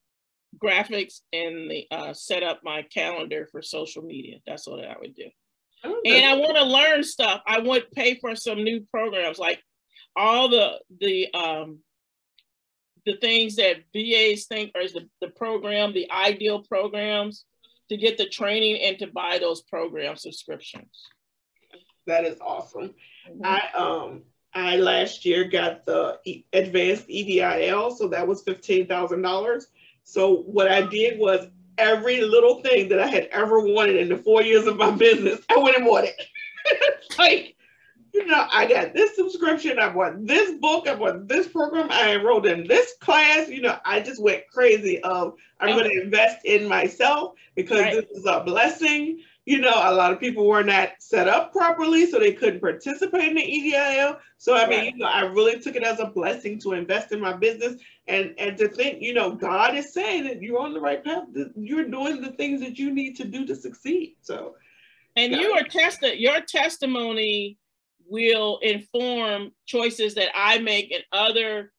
B: graphics and the uh, set up my calendar for social media. That's what I would do. Oh, and I want to learn stuff. I would pay for some new programs like all the the um, the things that VAs think are the, the program, the ideal programs to get the training and to buy those program subscriptions.
A: That is awesome. Mm-hmm. I um I last year got the advanced EIDL, so that was fifteen thousand dollars. So what I did was every little thing that I had ever wanted in the four years of my business, I went and bought it. like you know, I got this subscription, I bought this book, I bought this program, I enrolled in this class. You know, I just went crazy of I'm going to invest in myself because right. this is a blessing. you know, a lot of people were not set up properly, so they couldn't participate in the EIDL. So I mean, right. you know, I really took it as a blessing to invest in my business and and to think, you know, God is saying that you're on the right path. You're doing the things that you need to do to succeed. So,
B: and you are tested. Your testimony will inform choices that I make and other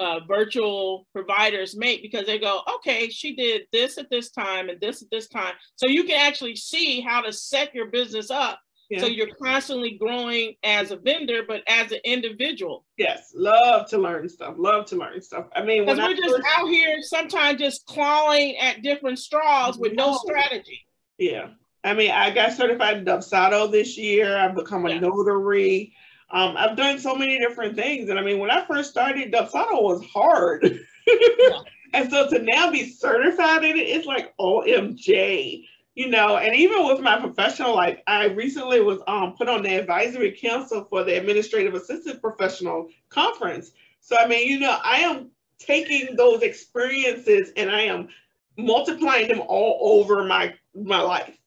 B: uh, virtual providers make because they go, okay, she did this at this time and this at this time. So you can actually see how to set your business up. Yeah. So you're constantly growing as a vendor, but as an individual.
A: Yes, love to learn stuff. Love to learn stuff. I mean,
B: because we're just first... out here sometimes just clawing at different straws with no, no strategy.
A: Yeah, I mean, I got certified in Dubsado this year. I've become a yeah. notary. Um, I've done so many different things. And I mean, when I first started, Dubsado was hard. yeah. And so to now be certified in it, it's like OMJ, you know, and even with my professional life, I recently was um, put on the advisory council for the administrative assistant professional conference. So, I mean, you know, I am taking those experiences and I am multiplying them all over my my life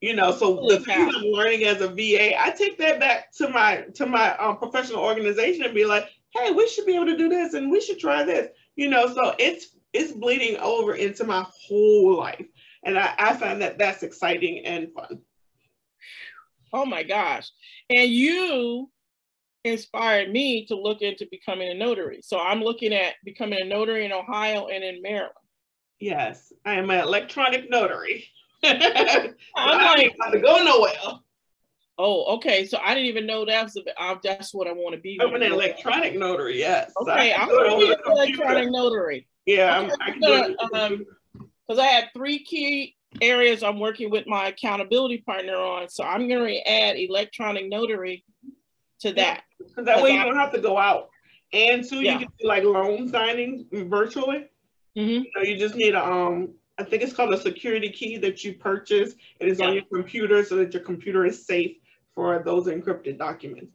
A: you know so the things i'm learning as a va i take that back to my to my um, professional organization and be like hey we should be able to do this and we should try this. You know so it's it's bleeding over into my whole life. And i, I find that that's exciting and fun.
B: Oh my gosh. And you inspired me to look into becoming a notary. So i'm looking at becoming a notary in ohio and in maryland.
A: Yes i am an electronic notary I'm like, to go nowhere.
B: Oh, okay. So I didn't even know that's uh, that's what I want to be.
A: I'm an electronic notary. Yes.
B: Okay, I'm going to be an electronic notary.
A: Yeah, okay, I'm, I
B: um, because I have three key areas I'm working with my accountability partner on. So I'm going to add electronic notary to that.
A: Because that way you don't have to go out. And two, yeah. you can do like loan signings virtually. Mm-hmm. So you just need a um I think it's called a security key that you purchase. It is yeah. on your computer so that your computer is safe for those encrypted documents.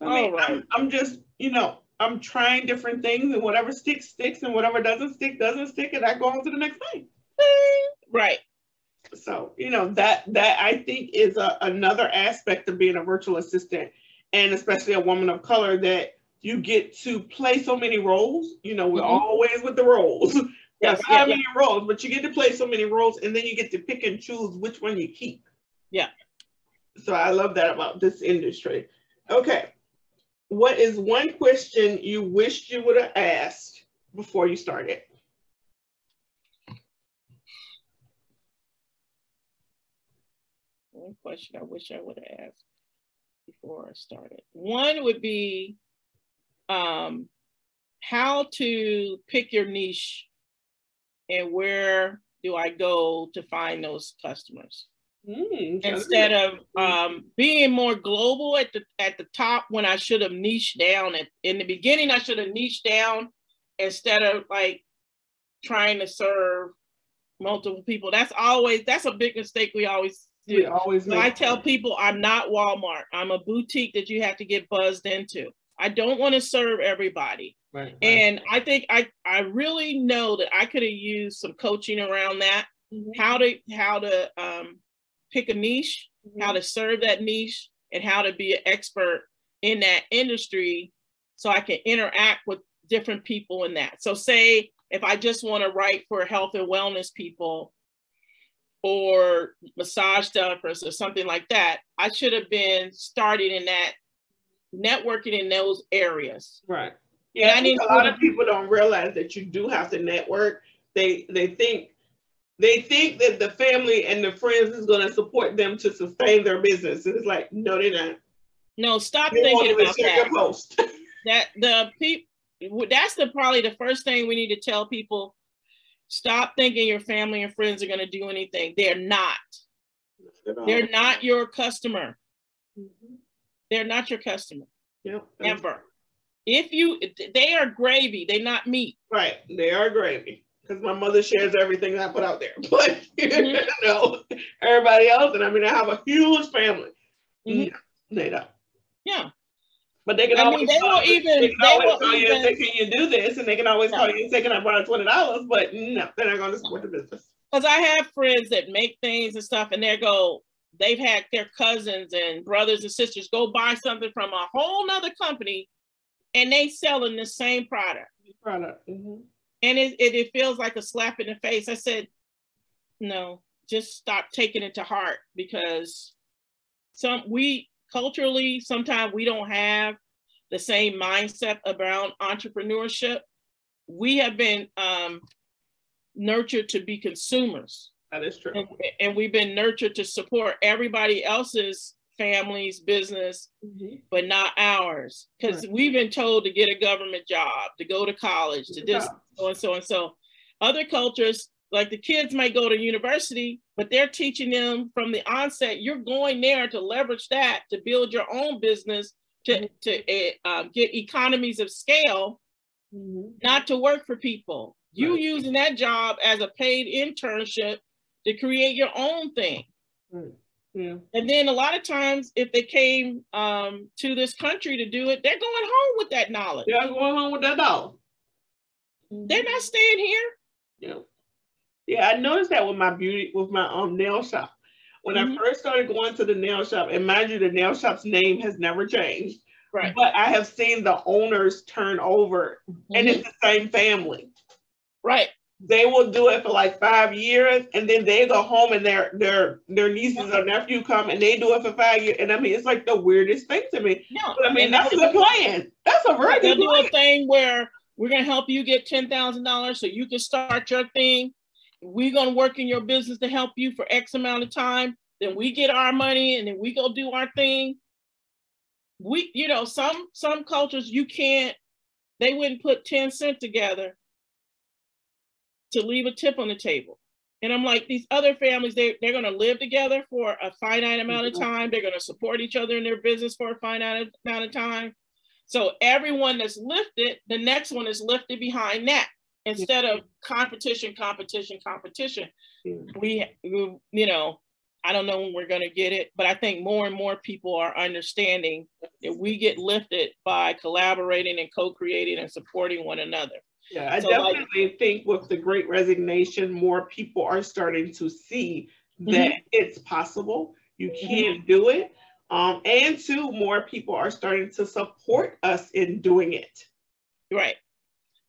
A: I mean, right. I'm, I'm just, you know, I'm trying different things and whatever sticks, sticks, and whatever doesn't stick, doesn't stick, and I go on to the next thing.
B: Right.
A: So, you know, that that I think is a, another aspect of being a virtual assistant and especially a woman of color that you get to play so many roles. You know, we're mm-hmm. always with the roles. Yes, yeah, many roles, but you get to play so many roles and then you get to pick and choose which one you keep.
B: Yeah.
A: So I love that about this industry. Okay. What is one question you wished you would have asked before you started?
B: One question I wish I would have asked before I started. One would be um, how to pick your niche and where do I go to find those customers? Mm, Instead of um, being more global at the at the top when I should have niched down at in the beginning, I should have niched down instead of like trying to serve multiple people. That's always that's a big mistake we always do. We always so I tell people I'm not Walmart. I'm a boutique that you have to get buzzed into. I don't want to serve everybody. Right, And I think I I really know that I could have used some coaching around that. Mm-hmm. How to how to um, pick a niche, mm-hmm. how to serve that niche, and how to be an expert in that industry, so I can interact with different people in that. So say if I just want to write for health and wellness people or massage therapists or something like that, I should have been starting in that networking in those areas.
A: Right. Yeah, I think a lot of people don't realize that you do have to network. They they think they think that the family and the friends is going to support them to sustain their business. And it's like, no, they're not.
B: No, stop they thinking about that. Post. that the people that's the probably the first thing we need to tell people. Stop thinking your family and friends are going to do anything. They're not. They're not your customer. Mm-hmm. They're not your customer.
A: Yep.
B: Ever. If you, they are gravy. They're not meat.
A: Right. They are gravy. Because my mother shares everything I put out there. But mm-hmm. you know, everybody else, and I mean, I have a huge family. Mm-hmm. they don't.
B: Yeah.
A: But they can I always, mean, they will even, they, they will call even, you and say, "Can you do this?" And they can always call you and say, "Can I borrow twenty dollars?" But no, they're not going to support the business.
B: Because I have friends that make things and stuff, and they go, they've had their cousins and brothers and sisters go buy something from a whole nother company and they selling the same product.
A: Product. Mm-hmm.
B: And it, it, it feels like a slap in the face. I said, no, just stop taking it to heart because some we culturally sometimes we don't have the same mindset around entrepreneurship. We have been um, nurtured to be consumers.
A: That is true.
B: And, and, we've been nurtured to support everybody else's family's business, mm-hmm. but not ours. Because right. we've been told to get a government job, to go to college, to this, so and so and so. Other cultures, like the kids might go to university, but they're teaching them from the onset, you're going there to leverage that to build your own business, to, mm-hmm. to uh, get economies of scale, mm-hmm. not to work for people. You right. using that job as a paid internship to create your own thing.
A: Right. Yeah.
B: And then a lot of times, if they came um, to this country to do it, they're going home with that knowledge.
A: They're going home with that knowledge.
B: They're not staying here.
A: Yeah. Yeah, I noticed that with my beauty, with my um nail shop. When mm-hmm. I first started going to the nail shop, and mind you, the nail shop's name has never changed.
B: Right.
A: But I have seen the owners turn over, mm-hmm. and it's the same family.
B: Right.
A: They will do it for like five years, and then they go home, and their their their nieces or nephew come, and they do it for five years. And I mean, it's like the weirdest thing to me.
B: Yeah.
A: But I mean, that's the plan. That's a very good
B: plan. do a thing where we're gonna help you get ten thousand dollars so you can start your thing. We're gonna work in your business to help you for X amount of time. Then we get our money, and then we go do our thing. We, you know, some some cultures you can't. They wouldn't put ten cent together to leave a tip on the table. And I'm like, these other families, they, they're going to live together for a finite amount of mm-hmm. time. They're going to support each other in their business for a finite amount of time. So everyone that's lifted, the next one is lifted behind that instead of competition, competition, competition. We, we, you know, I don't know when we're going to get it, but I think more and more people are understanding that we get lifted by collaborating and co creating and supporting one another.
A: Yeah, I so definitely like, think with the great resignation, more people are starting to see that mm-hmm. it's possible. You mm-hmm. can mm-hmm. do it. Um, and two, more people are starting to support us in doing it.
B: Right.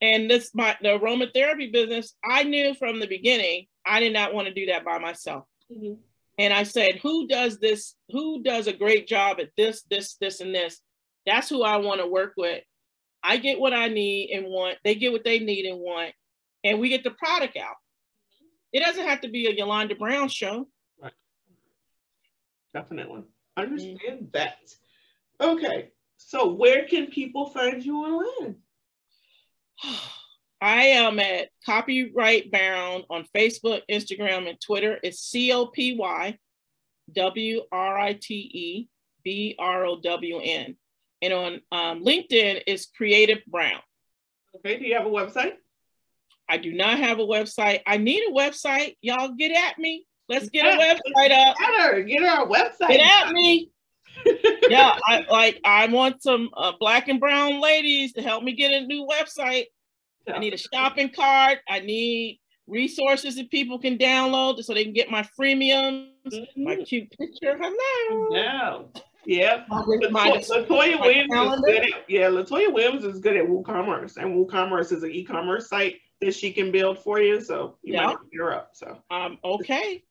B: And this my the aromatherapy business, I knew from the beginning I did not want to do that by myself. Mm-hmm. And I said, who does this? Who does a great job at this, this, this, and this? That's who I want to work with. I get what I need and want. They get what they need and want, and we get the product out. It doesn't have to be a Yolanda Brown show.
A: Right. Definitely. Understand mm-hmm. that. Okay. So where can people find you online?
B: I am at Copywrite Brown on Facebook, Instagram, and Twitter. It's C O P Y W R I T E B R O W N. And on um, LinkedIn is Creative Brown.
A: Okay, do you have a website?
B: I do not have a website. I need a website. Y'all get at me. Let's get a website up.
A: Get her, get her a website.
B: Get at me. yeah, I like I want some uh, black and brown ladies to help me get a new website. Yeah. I need a shopping cart. I need resources that people can download so they can get my freemiums, mm-hmm. my cute picture. Hello.
A: Yeah. Yeah, Latoya, Latoya Williams is good at yeah. Latoya Williams is good at WooCommerce, and WooCommerce is an e-commerce site that she can build for you. So you yeah. might her up. So
B: um, okay,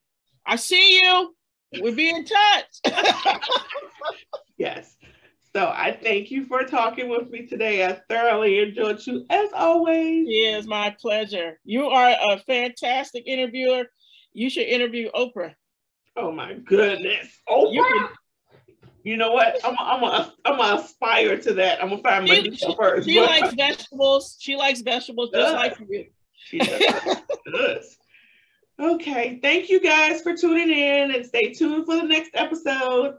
B: I see you. We'll be in touch.
A: yes. So I thank you for talking with me today. I thoroughly enjoyed you as always.
B: It's my pleasure. You are a fantastic interviewer. You should interview Oprah.
A: Oh my goodness. Oprah. You can, you know what? I'm I'm a, I'm gonna aspire to that. I'm gonna find my she,
B: she,
A: first.
B: She likes vegetables. She likes vegetables just like you.
A: She does. Okay. Thank you guys for tuning in and stay tuned for the next episode.